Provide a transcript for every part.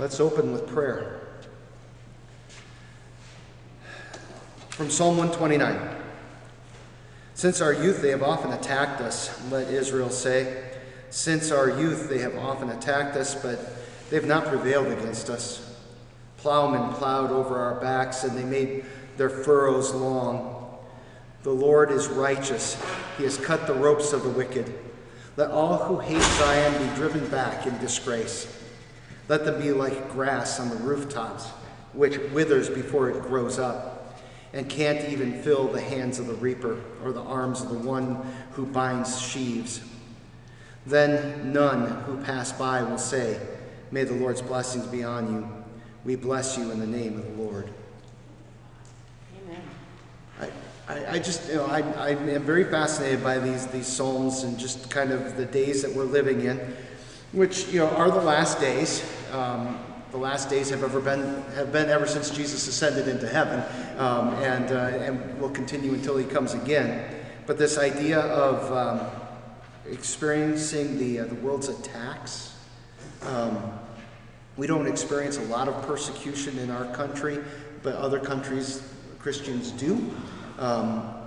Let's open with prayer. From Psalm 129. Since our youth they have often attacked us, let Israel say. Since our youth they have often attacked us, but they have not prevailed against us. Plowmen plowed over our backs, and they made their furrows long. The Lord is righteous. He has cut the ropes of the wicked. Let all who hate Zion be driven back in disgrace. Let them be like grass on the rooftops, which withers before it grows up, and can't even fill the hands of the reaper or the arms of the one who binds sheaves. Then none who pass by will say, May the Lord's blessings be on you. We bless you in the name of the Lord. Amen. I, I, I just, you know, I, I am very fascinated by these, these Psalms and just kind of the days that we're living in, which, you know, are the last days. Um, the last days have ever been, have been ever since Jesus ascended into heaven, um, and, uh, and will continue until he comes again. But this idea of um, experiencing the, uh, the world's attacks, um, we don't experience a lot of persecution in our country, but other countries, Christians do. Um,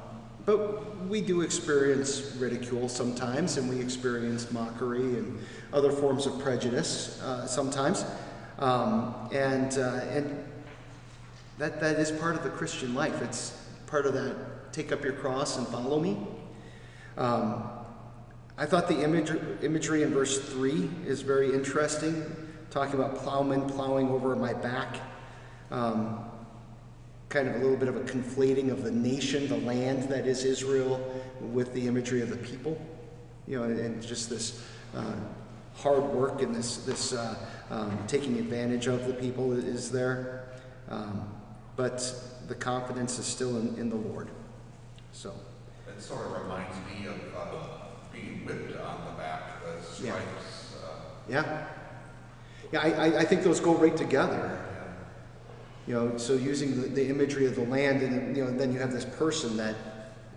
but we do experience ridicule sometimes, and we experience mockery and other forms of prejudice uh, sometimes. Um, and, uh, and that, that is part of the Christian life. It's part of that take up your cross and follow me. Um, I thought the image, imagery in verse 3 is very interesting, talking about plowmen plowing over my back. Um, kind of a little bit of a conflating of the nation, the land that is Israel, with the imagery of the people. You know, and just this uh, hard work and this, this uh, um, taking advantage of the people is there. Um, but the confidence is still in, in the Lord. So, It sort of reminds me of uh, being whipped on the back, the Yeah. stripes. uh, yeah. Yeah, I, I, I think those go right together. You know, so using the, the imagery of the land, and you know, then you have this person that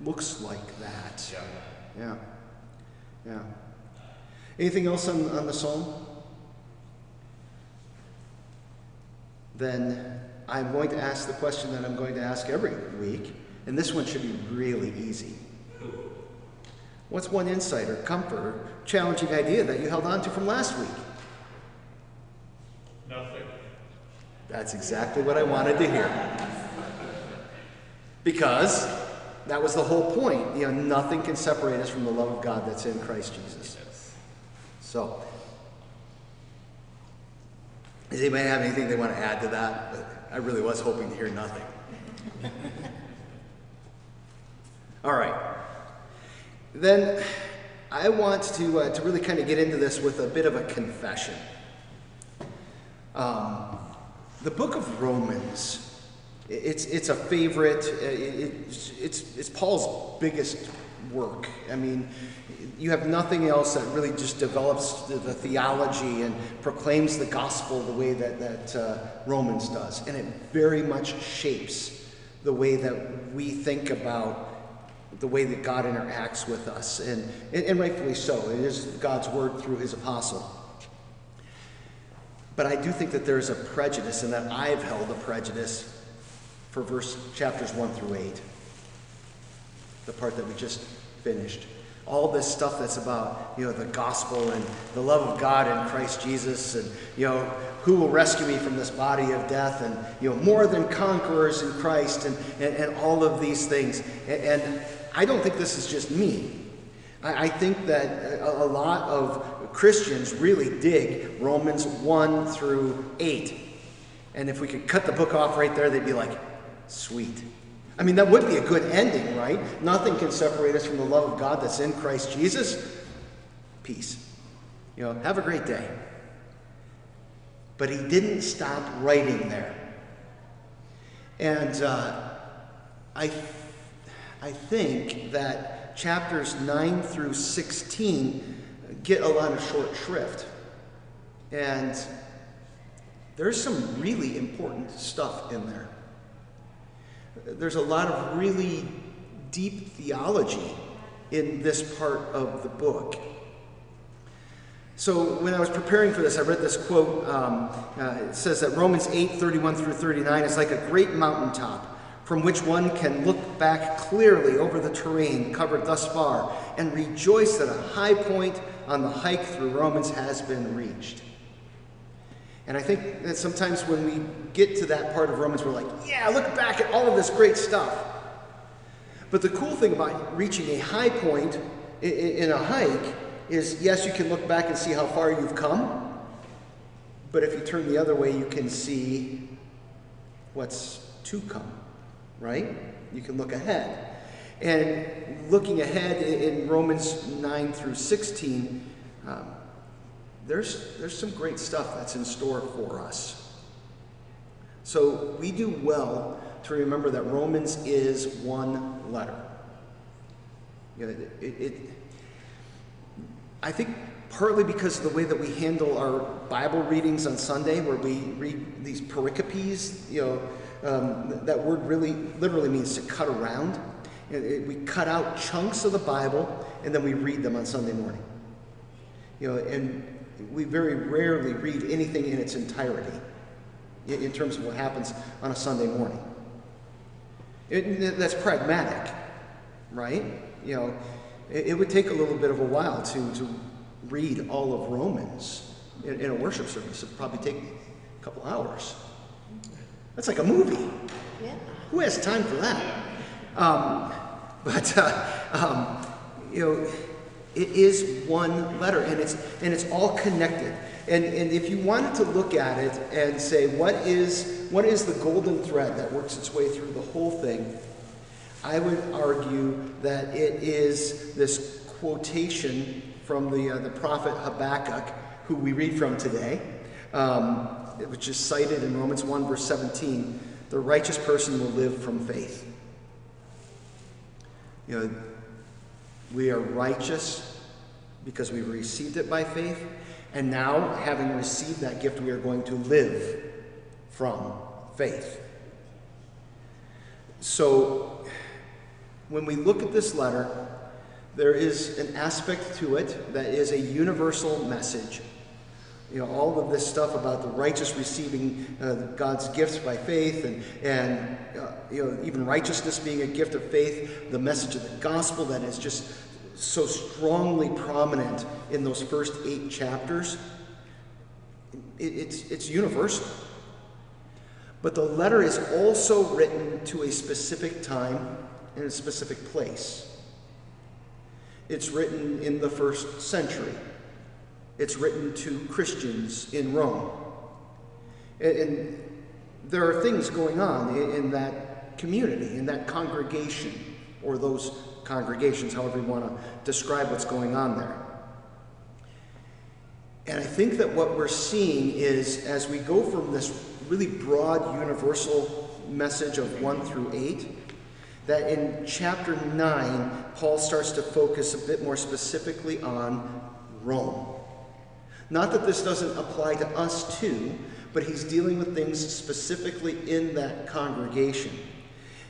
looks like that. Yeah. Yeah. Yeah. Anything else on, on the psalm? Then I'm going to ask the question that I'm going to ask every week, and this one should be really easy. What's one insight or comfort or challenging idea that you held on to from last week? That's exactly what I wanted to hear. Because that was the whole point. You know, nothing can separate us from the love of God that's in Christ Jesus. So, does anybody have anything they want to add to that? But I really was hoping to hear nothing. All right. Then I want to, uh, to really kind of get into this with a bit of a confession. Um, the book of Romans, it's, it's a favorite, uh, it's, it's, Paul's biggest work. I mean, you have nothing else that really just develops the, the theology and proclaims the gospel the way that, that uh, Romans does. And it very much shapes the way that we think about the way that God interacts with us. And, and rightfully so. It is God's word through his apostle. But I do think that there's a prejudice, and that I've held a prejudice for verse chapters 1 through 8. The part that we just finished. All this stuff that's about, you know, the gospel and the love of God in Christ Jesus and, you know, who will rescue me from this body of death and, you know, more than conquerors in Christ and, and, and all of these things. And, and I don't think this is just me. I, I think that a, a lot of Christians really dig Romans 1 through 8. And if we could cut the book off right there, they'd be like, sweet. I mean, that would be a good ending, right? Nothing can separate us from the love of God that's in Christ Jesus. Peace. You know, have a great day. But he didn't stop writing there. And uh, I, I think that chapters 9 through 16 get a lot of short shrift. And there's some really important stuff in there. There's a lot of really deep theology in this part of the book. So when I was preparing for this, I read this quote. Um, uh, it says that Romans 8, 31 through 39 is like a great mountaintop from which one can look back clearly over the terrain covered thus far and rejoice at a high point on the hike through Romans has been reached. And I think that sometimes when we get to that part of Romans, we're like, yeah, look back at all of this great stuff. But the cool thing about reaching a high point in a hike is yes, you can look back and see how far you've come, but if you turn the other way, you can see what's to come, right? You can look ahead. And looking ahead in Romans 9 through 16, um, there's, there's some great stuff that's in store for us. So we do well to remember that Romans is one letter. You know, it, it, I think partly because of the way that we handle our Bible readings on Sunday, where we read these pericopes, you know, um, that word really literally means to cut around. It, we cut out chunks of the Bible and then we read them on Sunday morning. You know, and we very rarely read anything in its entirety in, in terms of what happens on a Sunday morning. It, that's pragmatic, right? You know, it, it, would take a little bit of a while to, to read all of Romans in, in a worship service. It would probably take a couple hours. That's like a movie. Yeah. Who has time for that? Um, but, uh, um, you know, it is one letter and it's, and it's all connected. And, and if you wanted to look at it and say, what is, what is the golden thread that works its way through the whole thing? I would argue that it is this quotation from the, uh, the prophet Habakkuk, who we read from today, um, which is cited in Romans 1, verse 17. The righteous person will live from faith. You know, we are righteous because we received it by faith, and now, having received that gift, we are going to live from faith. So, when we look at this letter, there is an aspect to it that is a universal message. You know, all of this stuff about the righteous receiving uh, God's gifts by faith and, and uh, you know, even righteousness being a gift of faith, the message of the gospel that is just so strongly prominent in those first eight chapters, it, it's, it's universal. But the letter is also written to a specific time in a specific place. It's written in the first century. It's written to Christians in Rome. And, there are things going on in that community, in that congregation, or those congregations, however you want to describe what's going on there. And I think that what we're seeing is as we go from this really broad universal message of 1 through 8 that in chapter 9, Paul starts to focus a bit more specifically on Rome. Not that this doesn't apply to us too, but he's dealing with things specifically in that congregation.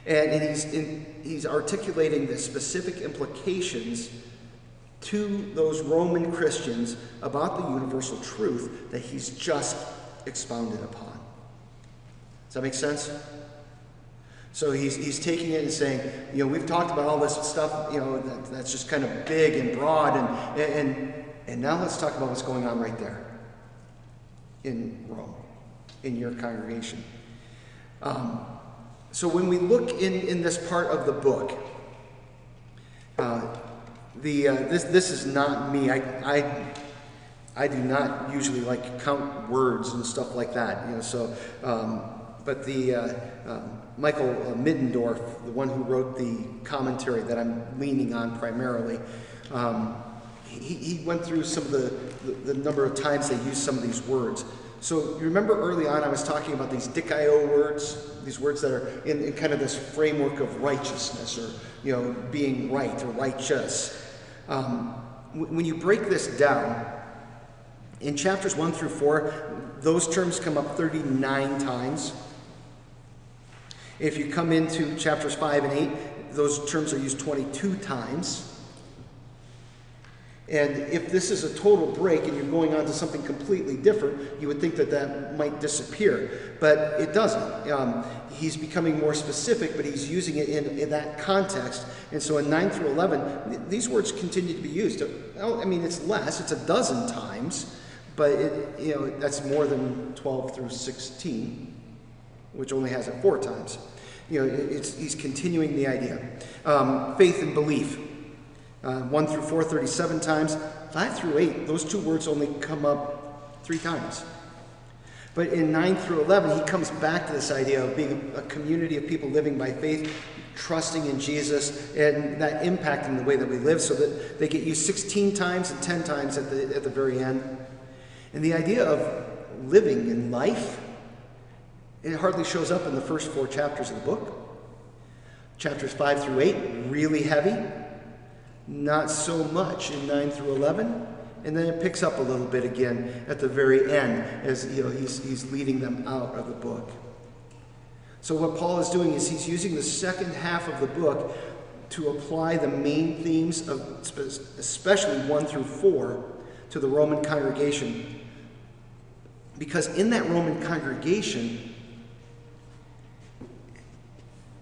And, he's, in, he's articulating the specific implications to those Roman Christians about the universal truth that he's just expounded upon. Does that make sense? So he's, he's taking it and saying, you know, we've talked about all this stuff, you know, that, that's just kind of big and broad, and, and, and now let's talk about what's going on right there in Rome, in your congregation. Um, so when we look in, in this part of the book, uh, the, uh, this, this is not me. I, I, I do not usually like count words and stuff like that, you know, so, um, but the, uh, um, Michael uh, Middendorf, the one who wrote the commentary that I'm leaning on primarily, um, he, he, went through some of the, the, the, number of times they used some of these words. So you remember early on I was talking about these dikaio words, these words that are in, in kind of this framework of righteousness or you know being right or righteous. Um, when you break this down, in chapters 1 through 4, those terms come up 39 times. If you come into chapters 5 and 8, those terms are used 22 times. And if this is a total break and you're going on to something completely different, you would think that that might disappear. But it doesn't. Um, he's becoming more specific, but he's using it in, in, that context. And so in 9 through 11, these words continue to be used. I mean, it's less, it's a dozen times, but it, you know, that's more than 12 through 16, which only has it four times. You know, he's continuing the idea. Um, faith and belief. Uh, 1 through 4, 37 times. 5 through 8, those two words only come up three times. But in 9 through 11, he comes back to this idea of being a community of people living by faith, trusting in Jesus, and that impacting the way that we live, so that they get used 16 times and 10 times at the, at the very end. And the idea of living in life, it hardly shows up in the first four chapters of the book. Chapters 5 through 8, really heavy. Not so much in 9 through 11. And then it picks up a little bit again at the very end as you know, he's, he's leading them out of the book. So, what Paul is doing is he's using the second half of the book to apply the main themes of especially 1 through 4 to the Roman congregation. Because in that Roman congregation,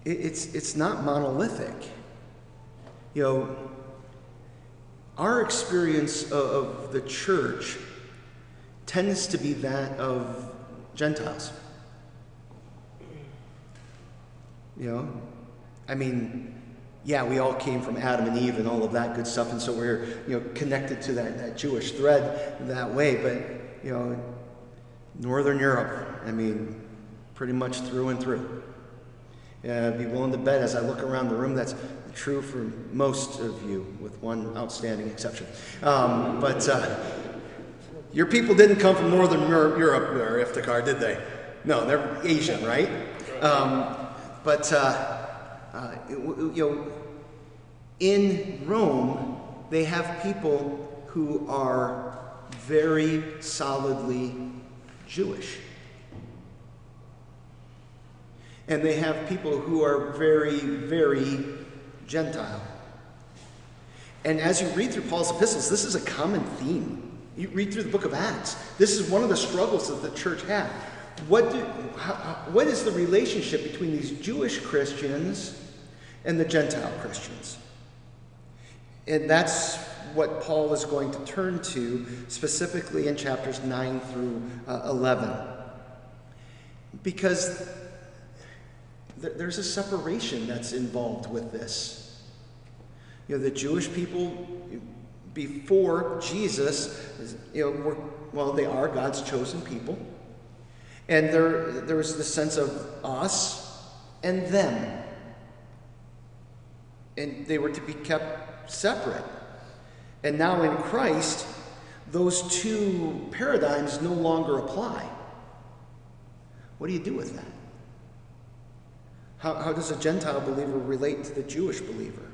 it's, it's not monolithic. You know, our experience of, the church tends to be that of Gentiles. You know? I mean, yeah, we all came from Adam and Eve and all of that good stuff, and so we're, you know, connected to that, that Jewish thread that way, but, you know, Northern Europe, I mean, pretty much through and through. Uh, be willing to bet as I look around the room that's true for most of you, with one outstanding exception. Um, but uh, your people didn't come from Northern Europe or Iftikhar, did they? No, they're Asian, right? Um, but, uh, uh, you know, in Rome, they have people who are very solidly Jewish. And they have people who are very, very Gentile. And as you read through Paul's epistles, this is a common theme. You read through the book of Acts, this is one of the struggles that the church had. What, do, how, what is the relationship between these Jewish Christians and the Gentile Christians? And that's what Paul is going to turn to specifically in chapters 9 through uh, 11. Because there's a separation that's involved with this. You know, the Jewish people before Jesus, you know, were, well, they are God's chosen people. And there, there was the sense of us and them. And they were to be kept separate. And now in Christ, those two paradigms no longer apply. What do you do with that? How, how does a Gentile believer relate to the Jewish believer?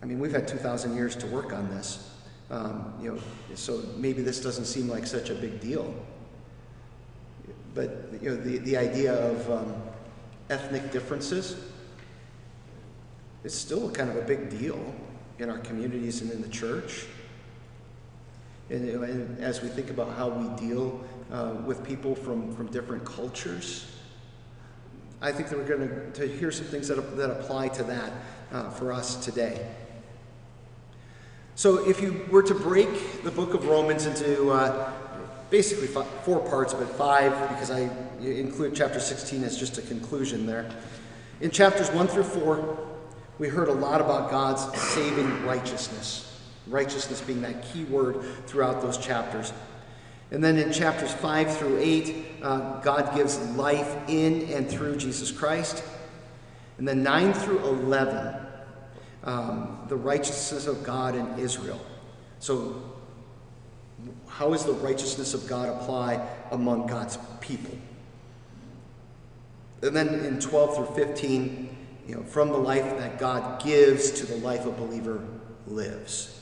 I mean, we've had 2,000 years to work on this. Um, you know, so maybe this doesn't seem like such a big deal. But you know, the, the idea of um, ethnic differences is still kind of a big deal in our communities and in the church. And, and as we think about how we deal uh, with people from, from different cultures, I think that we're going to, hear some things that, that apply to that uh, for us today. So, if you were to break the book of Romans into uh, basically five, four parts, but five, because I include chapter 16 as just a conclusion there. In chapters 1 through 4, we heard a lot about God's saving righteousness. Righteousness being that key word throughout those chapters. And then in chapters 5 through 8, uh, God gives life in and through Jesus Christ. And then 9 through 11, um, the righteousness of God in Israel. So, how is the righteousness of God apply among God's people? And then in 12 through 15, you know, from the life that God gives to the life a believer lives.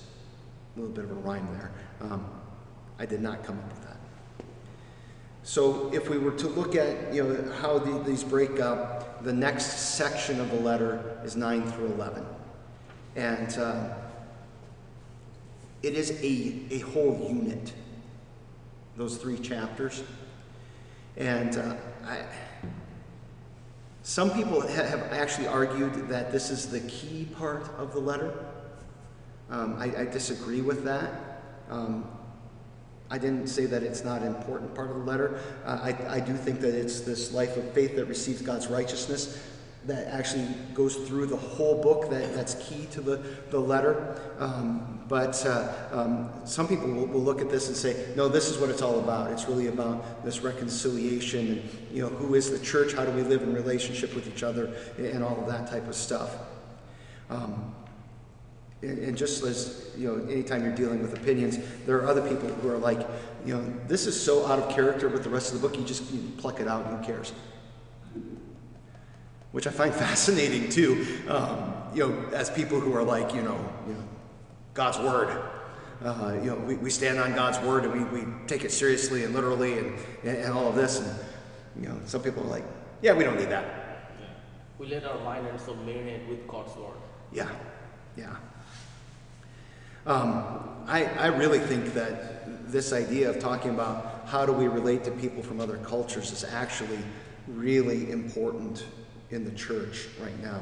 A little bit of a rhyme there. Um, I did not come up with that. So if we were to look at you know how the, these break up, the next section of the letter is 9 through 11. And uh, it is a, a whole unit, those three chapters. And uh, I, some people have actually argued that this is the key part of the letter. Um, I, I disagree with that. Um, I didn't say that it's not an important part of the letter. Uh, I, I do think that it's this life of faith that receives God's righteousness that actually goes through the whole book that, that's key to the, the letter. Um, but uh, um, some people will, will look at this and say, no, this is what it's all about. It's really about this reconciliation and, you know, who is the church? How do we live in relationship with each other? And, all of that type of stuff. Um, and, and just as, you know, anytime you're dealing with opinions, there are other people who are like, you know, this is so out of character with the rest of the book, you just you pluck it out, who cares? Which I find fascinating too, um, you know, as people who are like, you know, you know God's word. Uh, you know, we, we stand on God's word and we, we take it seriously and literally and, and, and all of this. And, you know, some people are like, yeah, we don't need that. Yeah. We let our mind and soul marinate with God's word. Yeah, yeah. Um, I, I really think that this idea of talking about how do we relate to people from other cultures is actually really important in the church right now.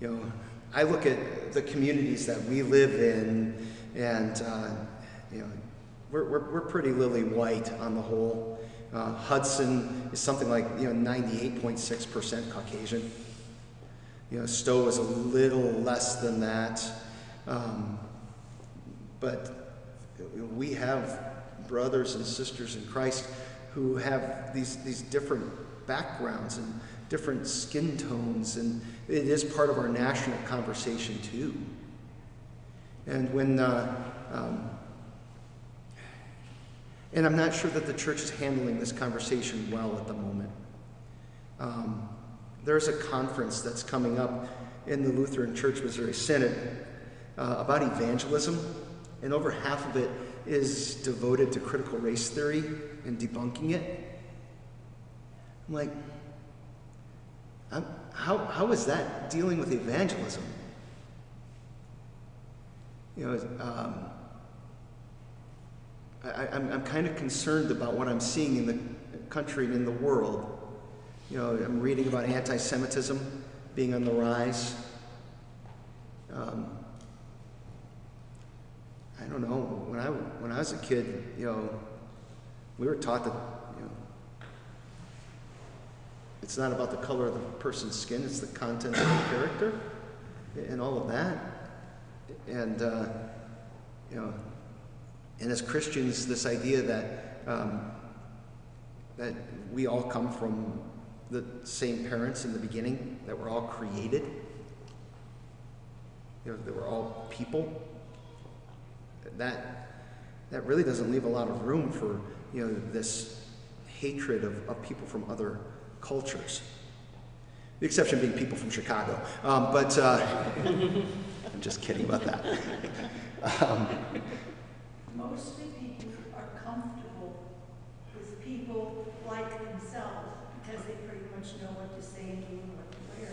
You know, I look at the communities that we live in, and uh, you know, we're, we're, we're pretty lily white on the whole. Uh, Hudson is something like you know 98.6% Caucasian. You know, Stow is a little less than that. Um, but we have brothers and sisters in Christ who have these, these different backgrounds and different skin tones, and it is part of our national conversation too. And when, uh, um, and I'm not sure that the church is handling this conversation well at the moment. Um, there's a conference that's coming up in the Lutheran Church Missouri Synod uh, about evangelism, and over half of it is devoted to critical race theory and debunking it. I'm like, I'm, how, how is that dealing with evangelism? You know, um, I, I'm, I'm kind of concerned about what I'm seeing in the country and in the world. You know, I'm reading about anti Semitism being on the rise. Um, I don't know. When I, when I was a kid, you know, we were taught that, you know, it's not about the color of the person's skin, it's the content of the character and all of that. And, uh, you know, and as Christians, this idea that, um, that we all come from the same parents in the beginning, that we're all created, you know, that we're all people, that, that really doesn't leave a lot of room for, you know, this hatred of, of people from other cultures. The exception being people from Chicago. Um, but uh, I'm just kidding about that. um, Mostly people are comfortable with people like themselves because they pretty much know what to say and do and what to wear.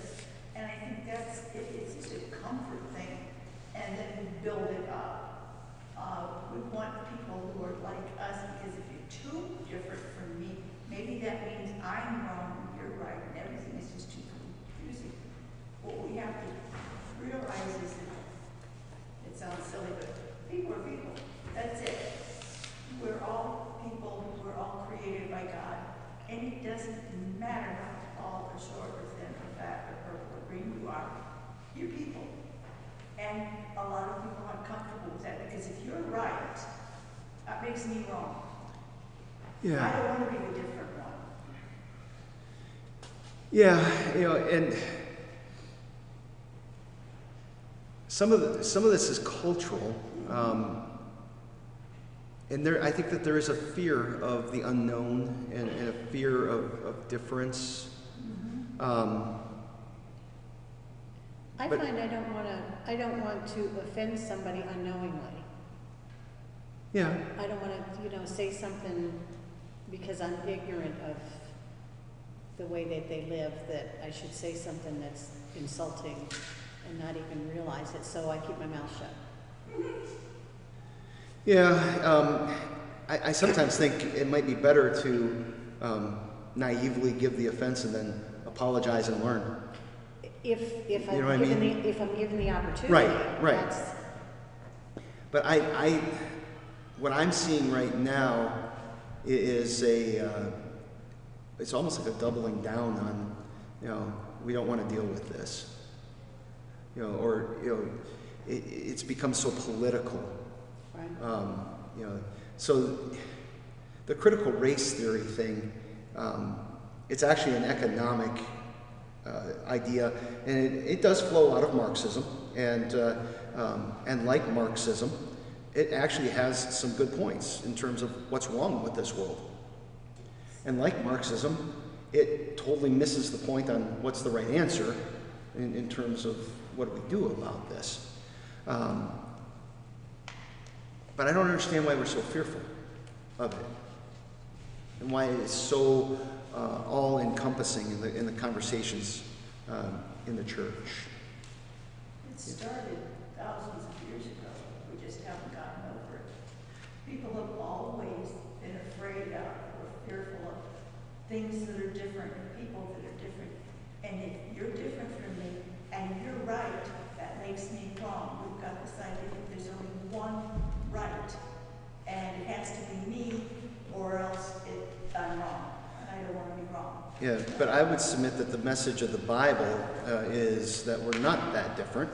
And I think that's, it, it's just a comfort thing, and then we build it up. Uh, we want people who are like us, because if you're too different from me, maybe that means I'm wrong, you're right, and everything is just too confusing. What we have to realize is that, it sounds silly, but people are people, that's it. We're all people, we're all created by God, and it doesn't matter how tall or short or thin or fat or purple or green you are, you're people. And a lot of people aren't comfortable with that, because if you're right, that makes me wrong. I yeah. don't want to be the different one. Yeah, you know, and some of the, some of this is cultural, um, and there, I think that there is a fear of the unknown and, and a fear of, of difference. Um, I But- find I don't want to, I don't want to offend somebody unknowingly. yeah, I don't want to, you know, say something because I'm ignorant of the way that they live, that I should say something that's insulting and not even realize it, so I keep my mouth shut. Yeah, um, I, I sometimes think it might be better to um, naively give the offense and then apologize and learn. If, if You know I'm I given mean? the, if I'm given the opportunity. Right, right. But I, I what I'm seeing right now is a, uh, it's almost like a doubling down on, you know, we don't want to deal with this. You know, or, you know, it, it's become so political. Right. Um, you know, so the critical race theory thing, um, it's actually an economic uh, idea, and it, it does flow out of Marxism. And, uh, um, and like Marxism, it actually has some good points in terms of what's wrong with this world. And like Marxism, it totally misses the point on what's the right answer in, in terms of what do we do about this. Um, but I don't understand why we're so fearful of it and why it's so uh, all encompassing in the, in the conversations um, in the church. It started thousands of years ago, we just haven't gotten over it. People have always been afraid of or fearful of things that are different, people that are different. And if you're different from me, and you're right, that makes me wrong. We've got this idea that there's only one right, and it has to be me, or else it, I'm wrong, I don't want to be wrong. Yeah, but I would submit that the message of the Bible uh, is that we're not that different,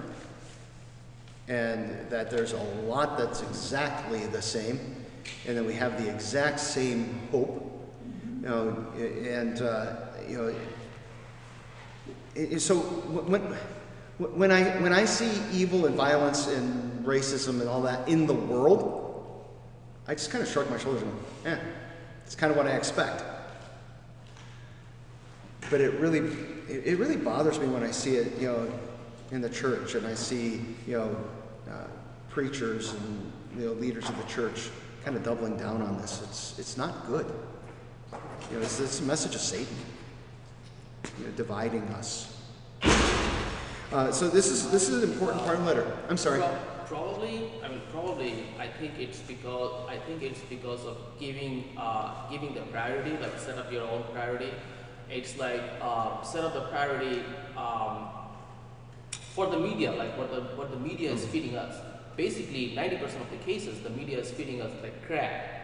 and that there's a lot that's exactly the same, and that we have the exact same hope. You know, and uh, you know, it- it- so when when I when I see evil and violence and racism and all that in the world, I just kind of shrug my shoulders and go, "Yeah, it's kind of what I expect." but it really it, it really bothers me when I see it, you know, in the church, and I see you know uh, preachers and you know leaders of the church kind of doubling down on this. It's it's not good. You know, it's, a message of Satan, you know, dividing us. Uh, so this is this is an important part of the letter. I'm sorry. Probably, I mean, probably, I think it's because, I think it's because of giving, uh, giving the priority, like set up your own priority. It's like, uh, set up the priority, um, for the media, like what the, what the media is feeding us. Basically, ninety percent of the cases, the media is feeding us like crap.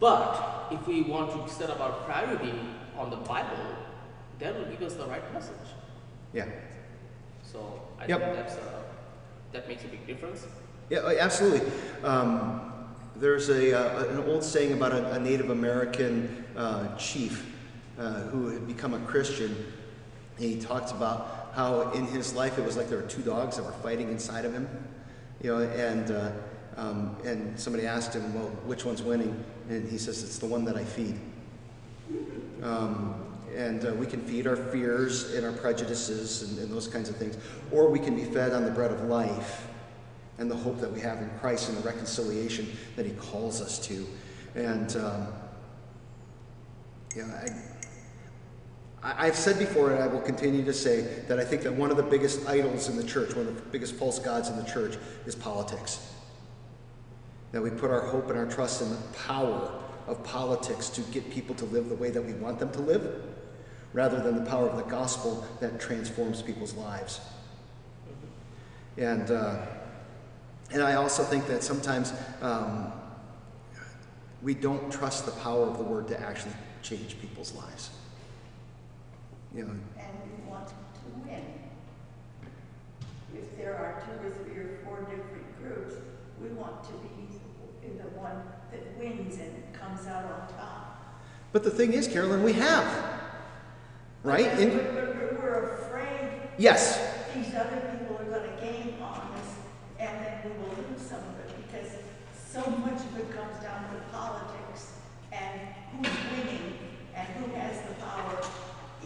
But if we want to set up our priority on the Bible, that will give us the right message. Yeah. So I Yep. think that's uh, that makes a big difference. Yeah, uh, absolutely. Um, there's a, uh, an old saying about a, a Native American uh, chief uh, who had become a Christian. He talked about how in his life it was like there were two dogs that were fighting inside of him, you know, and uh, um, and somebody asked him, well, which one's winning? And he says, it's the one that I feed. Um, and uh, we can feed our fears and our prejudices and, and those kinds of things, or we can be fed on the bread of life and the hope that we have in Christ and the reconciliation that He calls us to. And um, yeah, I, I've said before, and I will continue to say that I think that one of the biggest idols in the church, one of the biggest false gods in the church, is politics. That we put our hope and our trust in the power of politics to get people to live the way that we want them to live, rather than the power of the gospel that transforms people's lives. And uh, and I also think that sometimes um, we don't trust the power of the word to actually change people's lives. You know, and we want to win. If there are two or three or four different groups, we want to be one that wins and comes out on top. but the thing is, Carolyn, we have, right? But In, we're, we're afraid yes, these other people are gonna gain on us, and then we will lose some of it, because so much of it comes down to politics, and who's winning, and who has the power,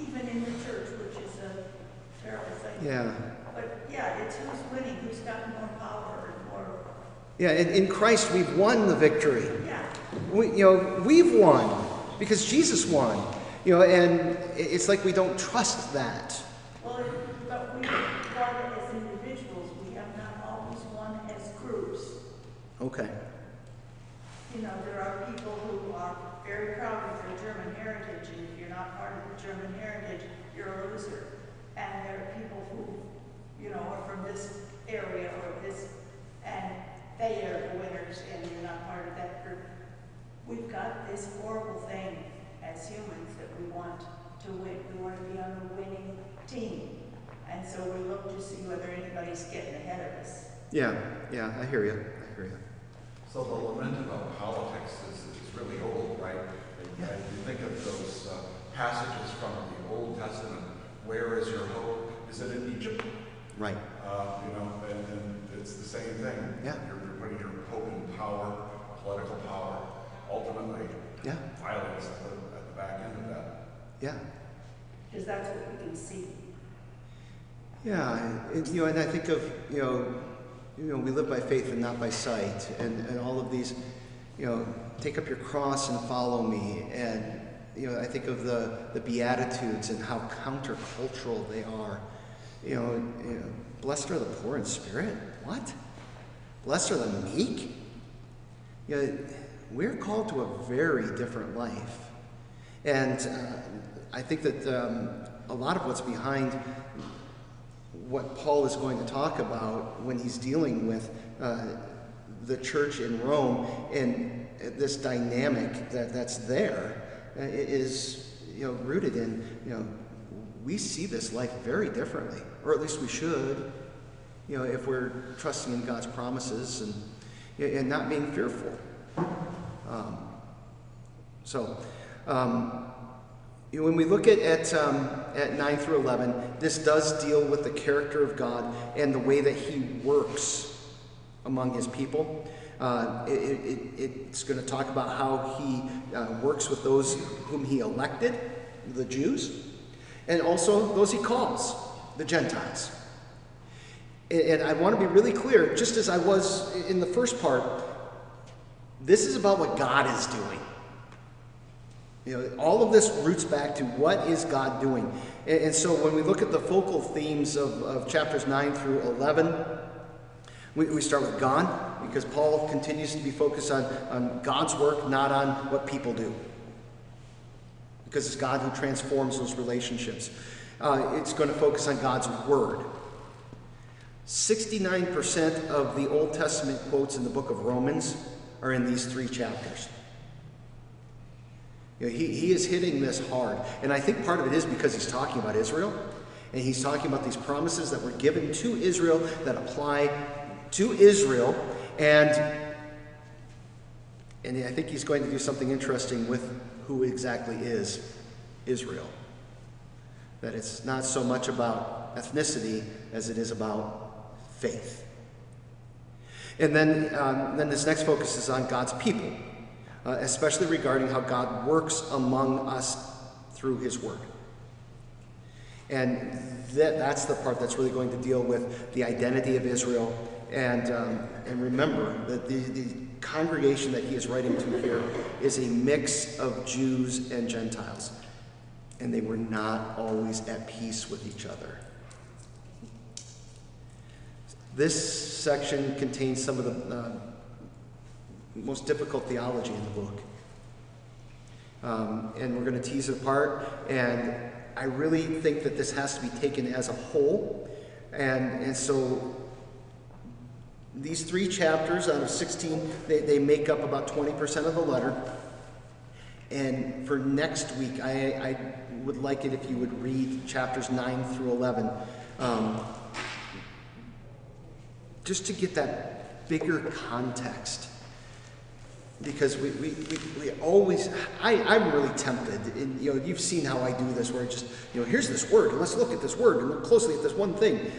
even in the church, which is a terrible thing. yeah, But, yeah, it's who's winning, who's got more power and more, yeah. In, in Christ, we've won the victory. yeah. We, you know, we've won because Jesus won. You know, and it's like we don't trust that. Well, but we won as individuals, we have not always won as groups. Okay. You know, there are people who are very proud of their German heritage, and if you're not part of the German heritage, you're a loser. And there are people who, you know, are from this area or this, and they are the winners, and you're not part of that group. We've got this horrible thing as humans that we want to win. We want to be on the winning team. And so we look to see whether anybody's getting ahead of us. Yeah, yeah, I hear you. I hear you. So the lament about politics is, is really old, right? Yeah. And you think of those uh, passages from the Old Testament, where is your hope? Is it in Egypt? Right. Uh, you know, and, and it's the same thing. Yeah. You're, you're putting your hope in power, political power, ultimately Yeah, violence at the, at the back end of that. yeah. Because that's what we can see. Yeah, and, you know, and I think of, you know, you know, we live by faith and not by sight, and, and all of these, you know, take up your cross and follow me, and, you know, I think of the, the Beatitudes and how countercultural they are. You know, you know, blessed are the poor in spirit. What? Blessed are the meek? You know, we're called to a very different life. And uh, I think that um, a lot of what's behind what Paul is going to talk about when he's dealing with uh, the church in Rome and this dynamic that, that's there uh, is you know rooted in you know we see this life very differently or at least we should you know if we're trusting in God's promises and and not being fearful um, so um, when we look at, at, um, at 9 through 11, this does deal with the character of God and the way that He works among His people. Uh, it, it, it's going to talk about how He uh, works with those whom He elected, the Jews, and also those He calls, the Gentiles. And, and I want to be really clear, just as I was in the first part, this is about what God is doing. You know, all of this roots back to what is God doing. And, and so when we look at the focal themes of, of chapters 9 through 11, we, we start with God, because Paul continues to be focused on, on God's work, not on what people do. Because it's God who transforms those relationships. Uh, it's going to focus on God's word. 69% of the Old Testament quotes in the book of Romans are in these three chapters. You know, he, he is hitting this hard. And I think part of it is because he's talking about Israel. And he's talking about these promises that were given to Israel that apply to Israel. And, and I think he's going to do something interesting with who exactly is Israel. That it's not so much about ethnicity as it is about faith. And then, um, then this next focus is on God's people uh, especially regarding how God works among us through His Word. And that, that's the part that's really going to deal with the identity of Israel. And, um, and remember that the, the congregation that he is writing to here is a mix of Jews and Gentiles. And they were not always at peace with each other. This section contains some of the uh, most difficult theology in the book. Um, and we're going to tease it apart. And I really think that this has to be taken as a whole. And, and so these three chapters out of 16, they, they make up about 20% of the letter. And for next week, I, I would like it if you would read chapters 9 through 11. Um, just to get that bigger context because we, we, we, we, always I, i'm really tempted and you know you've seen how i do this where I just you know here's this word and let's look at this word and look closely at this one thing.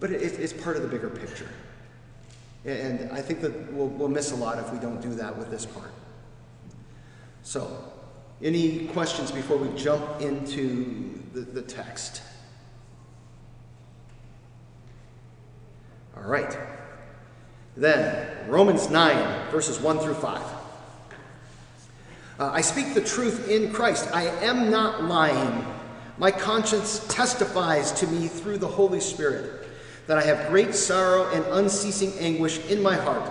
But it, it's part of the bigger picture. And i think that we'll, we'll miss a lot if we don't do that with this part. So any questions before we jump into the, the text all right then, Romans 9, verses 1 through 5. Uh, I speak the truth in Christ. I am not lying. My conscience testifies to me through the Holy Spirit that I have great sorrow and unceasing anguish in my heart.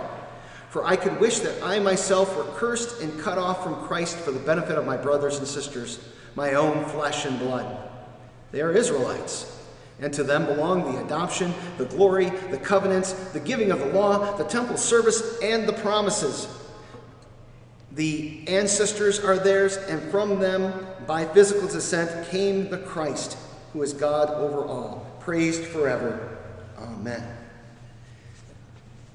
For I could wish that I myself were cursed and cut off from Christ for the benefit of my brothers and sisters, my own flesh and blood. They are Israelites, and to them belong the adoption, the glory, the covenants, the giving of the law, the temple service, and the promises. The ancestors are theirs, and from them, by physical descent, came the Christ, who is God over all, praised forever. Amen.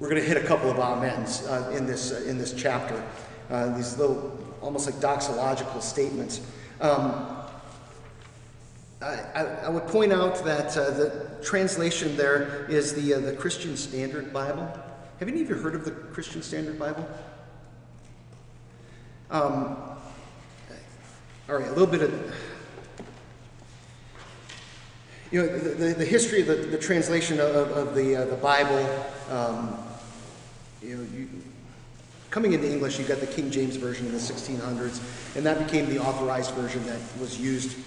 We're going to hit a couple of amens uh, in, this, uh, in this chapter, uh, these little, almost like doxological statements. Um, I, I, would point out that uh, the translation there is the, uh, the Christian Standard Bible. Have any of you heard of the Christian Standard Bible? Um, all right, a little bit of. You know, the, the, the history of the, the translation of, of the, uh, the Bible, um, you know, you, coming into English, you got the King James Version in the 1600s, and that became the authorized version that was used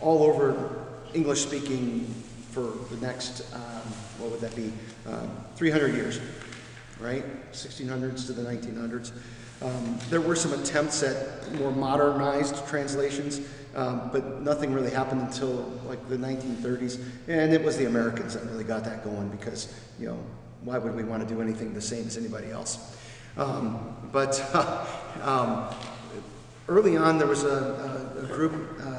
all over English speaking for the next, um, what would that be, um, 300 years, right? 1600s to the 1900s. Um, there were some attempts at more modernized translations, um, but nothing really happened until like the 1930s. And it was the Americans that really got that going because, you know, why would we want to do anything the same as anybody else? Um, but early on, there was a, a, a group uh,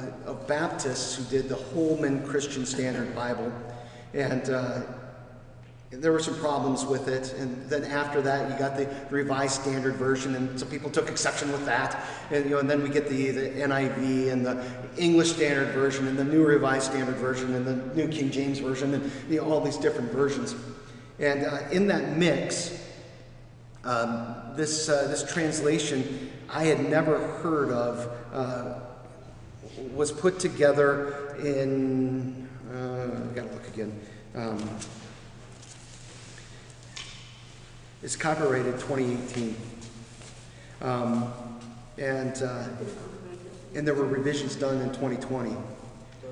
Baptists who did the Holman Christian Standard Bible. And uh, there were some problems with it, and then after that, you got the Revised Standard Version, and some people took exception with that. And you know, and then we get the, the NIV and the English Standard Version, and the New Revised Standard Version, and the New King James Version, and you know, all these different versions. And uh, in that mix, um, this uh, this translation I had never heard of uh, was put together in. Uh, I gotta look again. Um, it's copyrighted 2018. Um, and, uh, and there were revisions done in 2020.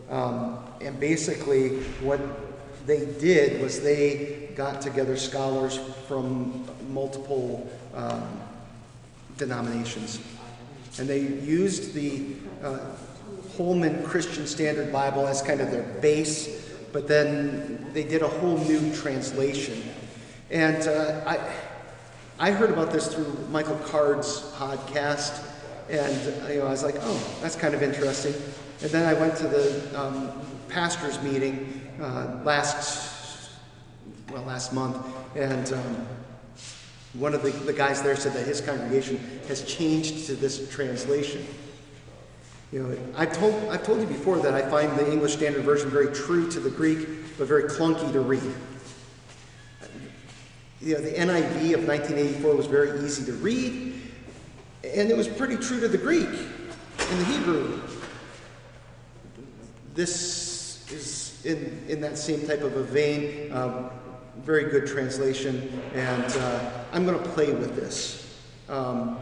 Um, and basically, what they did was they got together scholars from multiple um, denominations. And they used the uh, Holman Christian Standard Bible as kind of their base, but then they did a whole new translation and uh, I, I heard about this through Michael Card's podcast, and you know, I was like, oh, that's kind of interesting. And then I went to the um, pastor's meeting uh, last, well, last month, and um, one of the, the guys there said that his congregation has changed to this translation. You know, I've told, I've told you before that I find the English Standard Version very true to the Greek, but very clunky to read you know, the NIV of 1984 was very easy to read, and it was pretty true to the Greek and the Hebrew. This is in, in that same type of a vein. Um, very good translation, and uh, I'm going to play with this. Um,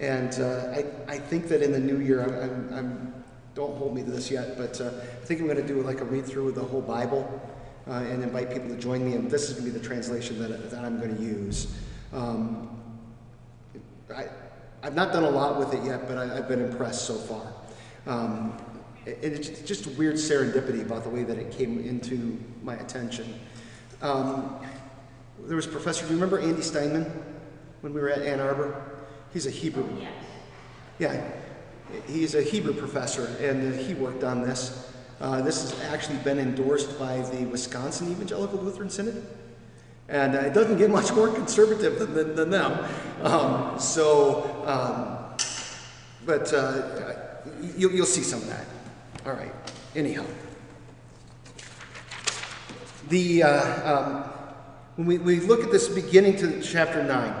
and uh, I, I think that in the new year, I'm, I'm, don't hold me to this yet, but uh, I think I'm going to do like a read through of the whole Bible uh, and invite people to join me. And this is going to be the translation that, that I'm going to use. Um, I, I've not done a lot with it yet, but I, have been impressed so far. Um, it's just weird serendipity about the way that it came into my attention. Um, there was Professor, do you remember Andy Steinmann when we were at Ann Arbor? He's a Hebrew. Yeah, he's a Hebrew professor, and he worked on this. Uh, this has actually been endorsed by the Wisconsin Evangelical Lutheran Synod. And uh, it doesn't get much more conservative than, than, than them. Um, so, um, but uh, you, you'll see some of that. All right. Anyhow, the uh, um, when we, we look at this beginning to chapter nine,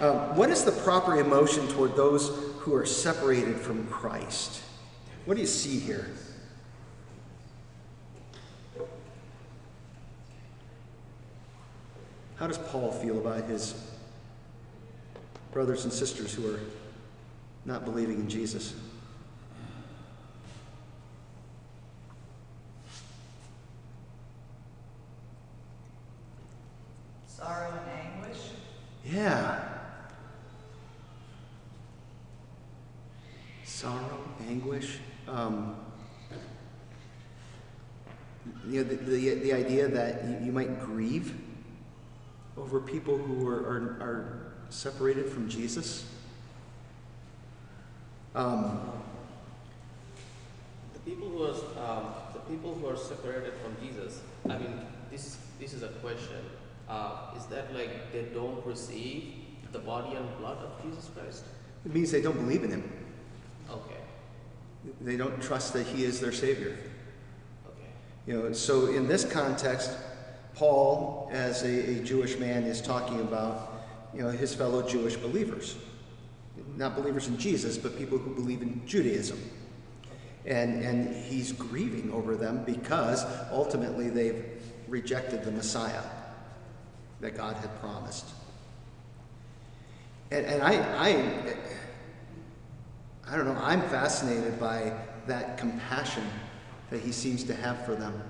um, what is the proper emotion toward those who are separated from Christ? What do you see here? How does Paul feel about his brothers and sisters who are not believing in Jesus? Sorrow and anguish. Yeah. Sorrow, anguish. Um, you know, the, the, the idea that you, you might grieve over people who are, are, are separated from Jesus. Um, The people who are um, the people who are separated from Jesus. I mean, this is this is a question. Uh, is that like they don't receive the body and blood of Jesus Christ? it means they don't believe in him. Okay, They don't trust that he is their Savior. okay, You know, so in this context, Paul, as a, a Jewish man, is talking about, you know, his fellow Jewish believers. Not believers in Jesus, but people who believe in Judaism. And, and he's grieving over them because ultimately they've rejected the Messiah that God had promised. And, and I, I, I don't know, I'm fascinated by that compassion that he seems to have for them.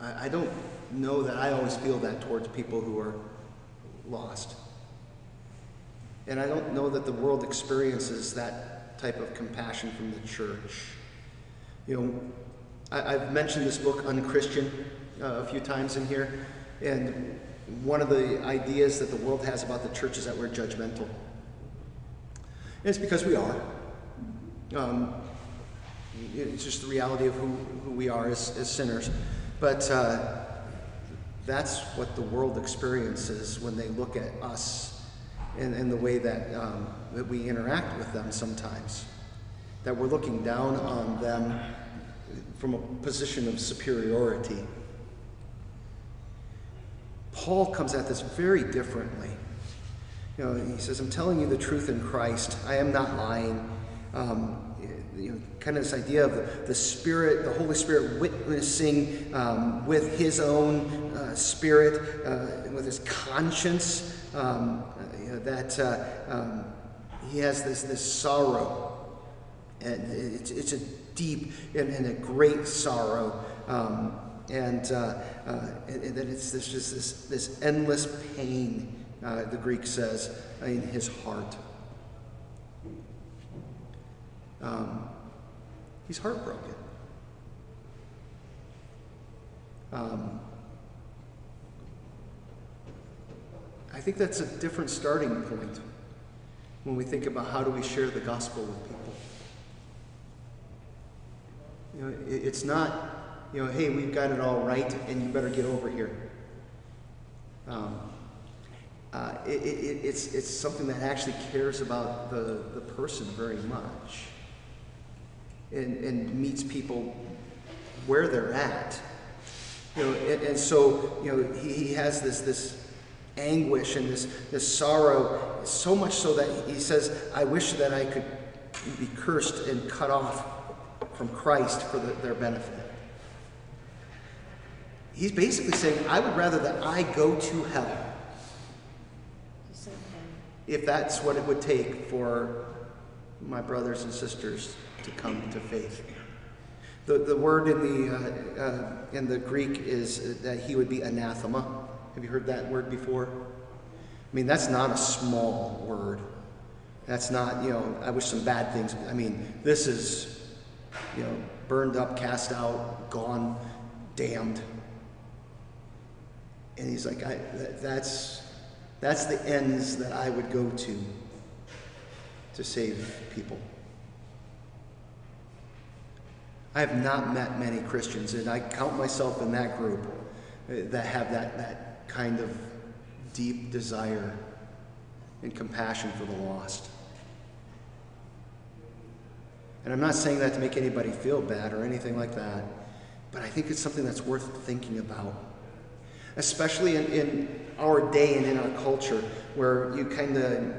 I, I don't know that I always feel that towards people who are lost. And I don't know that the world experiences that type of compassion from the church. You know, I, I've mentioned this book, Unchristian, uh, a few times in here, and one of the ideas that the world has about the church is that we're judgmental. And it's because we are. Um, it's just the reality of who, who we are as, as sinners. But uh, that's what the world experiences when they look at us and, and the way that, um, that we interact with them sometimes. That we're looking down on them from a position of superiority. Paul comes at this very differently. You know, he says, I'm telling you the truth in Christ. I am not lying. Um, you know, kind of this idea of the, Spirit, the Holy Spirit witnessing um, with his own uh, spirit, uh, with his conscience, um, you know, that uh, um, he has this, this sorrow. And it's, it's a deep and, and a great sorrow. Um, and, uh, uh, and, and that it's this, just this, this endless pain, uh, the Greek says, in his heart. Um, he's heartbroken. Um, I think that's a different starting point when we think about how do we share the gospel with people. You know, it, it's not, you know, hey, we've got it all right, and you better get over here. Um, uh, it, it, it's, it's something that actually cares about the, the person very much and, and meets people where they're at. You know, and, and so, you know, he, he has this, this anguish and this, this sorrow, so much so that he says, I wish that I could be cursed and cut off from Christ for the, their benefit. He's basically saying, I would rather that I go to hell if that's what it would take for my brothers and sisters to come to faith. The, the word in the, uh, uh, in the Greek is that he would be anathema. Have you heard that word before? I mean, that's not a small word. That's not, you know, I wish some bad things. I mean, this is, you know, burned up, cast out, gone, damned. And he's like, I, that, that's, that's the ends that I would go to to save people. I have not met many Christians, and I count myself in that group uh, that have that, that kind of deep desire and compassion for the lost. And I'm not saying that to make anybody feel bad or anything like that, but I think it's something that's worth thinking about. Especially in, in our day and in our culture, where you kind of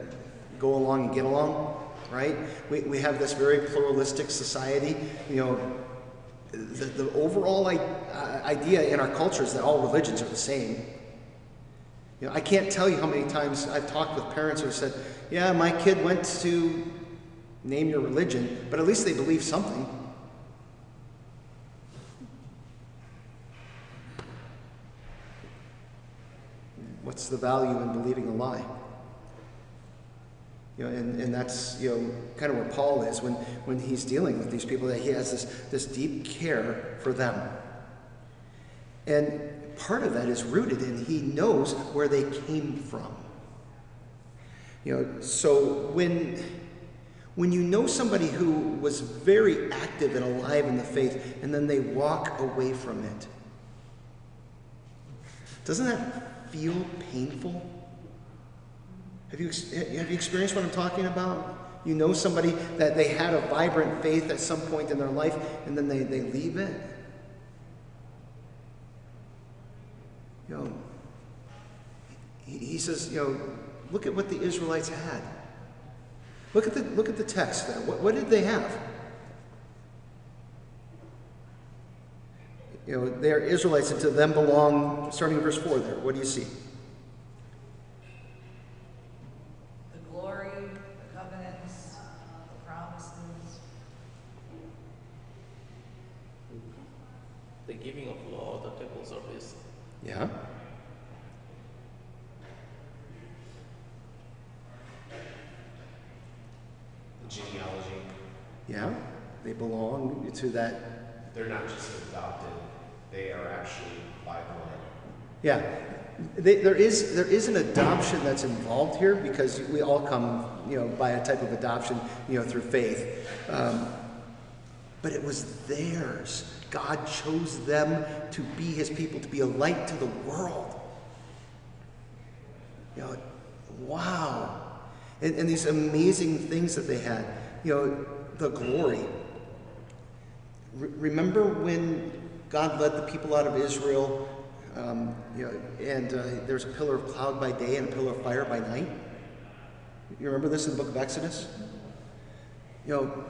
go along and get along, right? We, we have this very pluralistic society. You know, the, the overall I, uh, idea in our culture is that all religions are the same. You know, I can't tell you how many times I've talked with parents who have said, "Yeah, my kid went to name your religion, but at least they believe something." What's the value in believing a lie? You know, and, and that's you know kind of where Paul is when, when he's dealing with these people that he has this, this deep care for them. And part of that is rooted in he knows where they came from. You know, so when when you know somebody who was very active and alive in the faith and then they walk away from it, doesn't that feel painful? Have you, have you experienced what I'm talking about? You know somebody that they had a vibrant faith at some point in their life and then they, they leave it? You know, he, says, you know, look at what the Israelites had. Look at the, look at the text there. What, what did they have? You know, they are Israelites, and to them belong, starting in verse 4 there, what do you see? The glory, the covenants, the promises. The giving of law, the temple service. Yeah? The genealogy, Yeah? They belong to that. they're not just adopted, they are actually by blood. Yeah. They, there, is, there is an adoption that's involved here because we all come, you know, by a type of adoption, you know, through faith. Um, but it was theirs. God chose them to be his people, to be a light to the world. You know, wow. And, and these amazing things that they had. You know, the glory. Re- remember when God led the people out of Israel, um, you know, and uh, there's a pillar of cloud by day and a pillar of fire by night? You remember this in the book of Exodus? You know,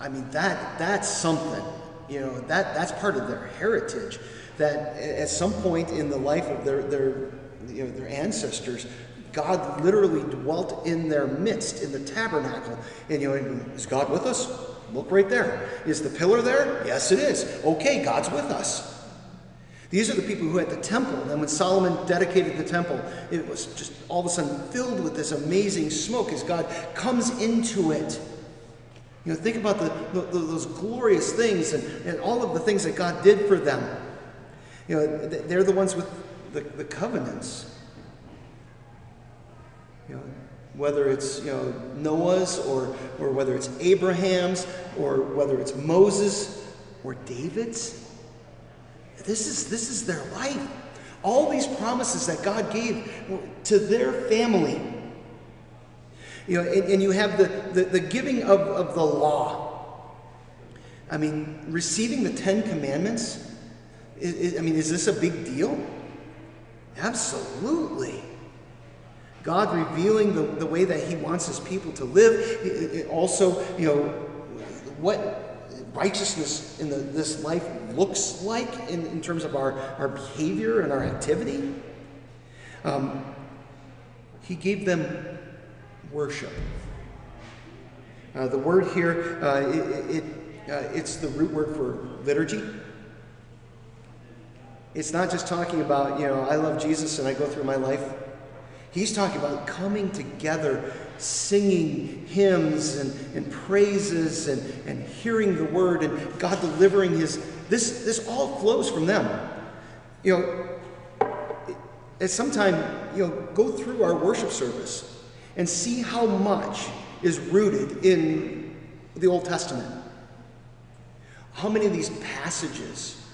I mean, that, that's something. You know, that, that's part of their heritage. That at some point in the life of their, their, you know, their ancestors, God literally dwelt in their midst in the tabernacle. And, you know, is God with us? Look right there. Is the pillar there? Yes, it is. Okay, God's with us. These are the people who had the temple. And when Solomon dedicated the temple, it was just all of a sudden filled with this amazing smoke as God comes into it. You know, think about the, the, those glorious things and, and all of the things that God did for them. You know, they're the ones with the, the covenants. You know, whether it's you know Noah's or, or whether it's Abraham's or whether it's Moses or David's. This is, this is their life. All these promises that God gave to their family. You know, and, and you have the, the, the giving of, of the law. I mean, receiving the Ten Commandments, is, is, I mean, is this a big deal? Absolutely. God revealing the, the way that He wants His people to live. It, it also, you know, what righteousness in the, this life looks like in, in terms of our, our behavior and our activity. Um, he gave them worship. Uh, the word here, uh, it, it uh, it's the root word for liturgy. It's not just talking about, you know, I love Jesus and I go through my life. He's talking about coming together, singing hymns and, and praises and, and hearing the word and God delivering his. This, this all flows from them. You know, at some time, you know, go through our worship service and see how much is rooted in the Old Testament. How many of these passages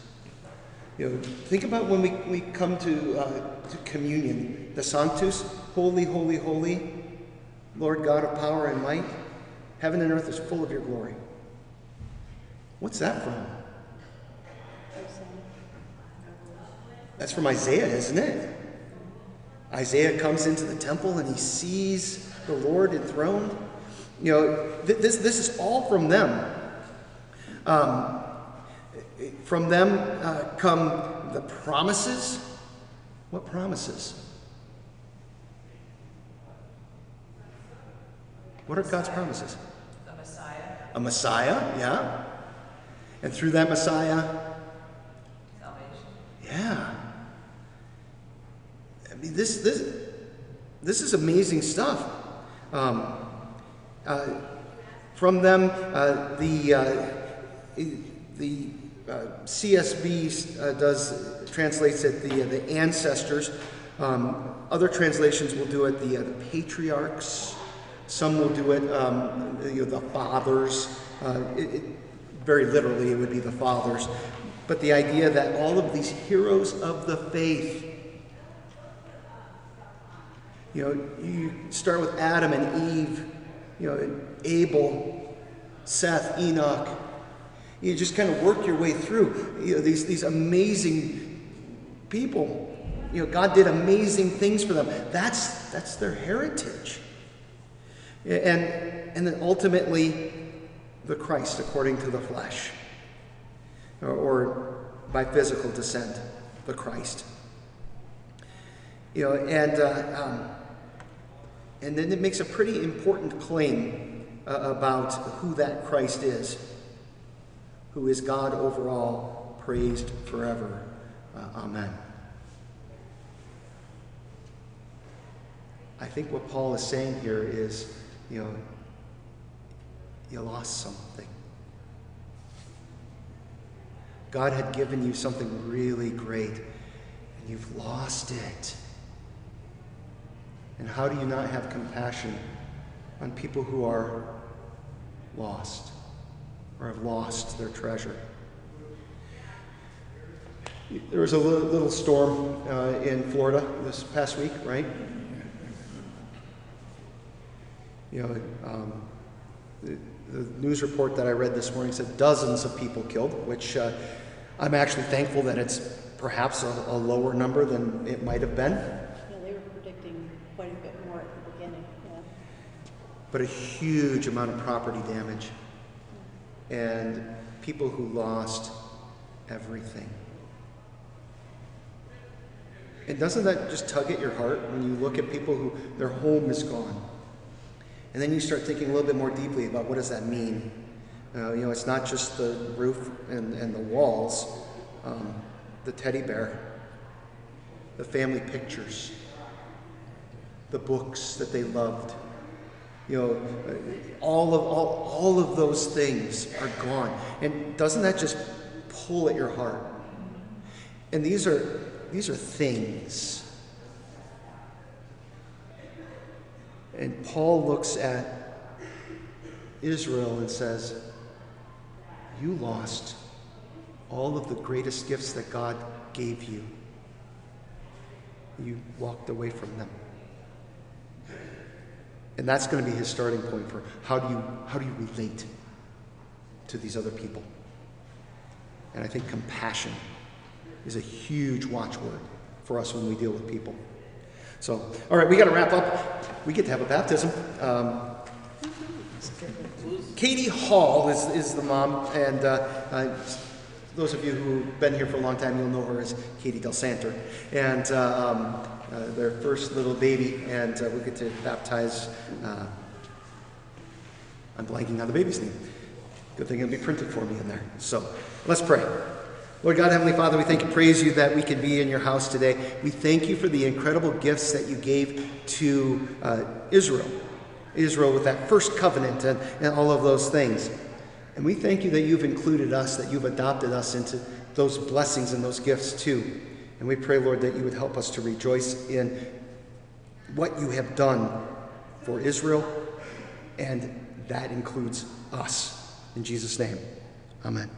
you know, think about when we, we come to, uh, to communion, the Sanctus, holy, holy, holy, Lord God of power and might. Heaven and earth is full of your glory. What's that from? That's from Isaiah, isn't it? Isaiah comes into the temple and he sees the Lord enthroned. You know, th- this, this is all from them. Um, from them uh, come the promises. What promises? What are God's promises? The Messiah, A Messiah, yeah. And through that Messiah, salvation. yeah. Mean, this, this, this is amazing stuff. Um, uh, from them, uh, the, uh, the uh, CSB uh, does, translates it the, the ancestors. Um, other translations will do it the, uh, the patriarchs. Some will do it um, you know, the fathers. Uh, it, it, very literally, it would be the fathers. But the idea that all of these heroes of the faith, you know, you start with Adam and Eve, you know, Abel, Seth, Enoch. You just kind of work your way through you know, these, these amazing people. You know, God did amazing things for them. That's, that's their heritage. And, and then ultimately, the Christ according to the flesh, or, or by physical descent, the Christ. You know, and, uh, um, and then it makes a pretty important claim uh, about who that Christ is, who is God over all, praised forever. Uh, amen. I think what Paul is saying here is, you know, you lost something. God had given you something really great, and you've lost it. And how do you not have compassion on people who are lost or have lost their treasure? There was a little, storm uh, in Florida this past week, right? You know, um, the, the, news report that I read this morning said dozens of people killed, which uh, I'm actually thankful that it's perhaps a, a lower number than it might have been. Yeah, they were predicting quite a bit more at the beginning, yeah. But a huge amount of property damage and people who lost everything. And doesn't that just tug at your heart when you look at people who their home is gone? And then you start thinking a little bit more deeply about what does that mean? Uh, you know, it's not just the roof and, and the walls, um, the teddy bear, the family pictures, the books that they loved. You know, all of, all, all of those things are gone. And doesn't that just pull at your heart? And these are, these are things. And Paul looks at Israel and says, You lost all of the greatest gifts that God gave you. You walked away from them. And that's going to be his starting point for how do you, how do you relate to these other people. And I think compassion is a huge watchword for us when we deal with people. So, all right, we got to wrap up. We get to have a baptism. Um, Katie Hall is, is the mom, and uh, uh, those of you who've been here for a long time, you'll know her as Katie Del Santer. And uh, um, their first little baby, and uh, we get to baptize. Uh, I'm blanking on the baby's name. Good thing it'll be printed for me in there. So let's pray. Lord God, Heavenly Father, we thank and praise you that we can be in your house today. We thank you for the incredible gifts that you gave to uh, Israel, Israel with that first covenant and, and all of those things. And we thank you that you've included us, that you've adopted us into those blessings and those gifts too. And we pray, Lord, that you would help us to rejoice in what you have done for Israel, and that includes us. In Jesus' name, amen.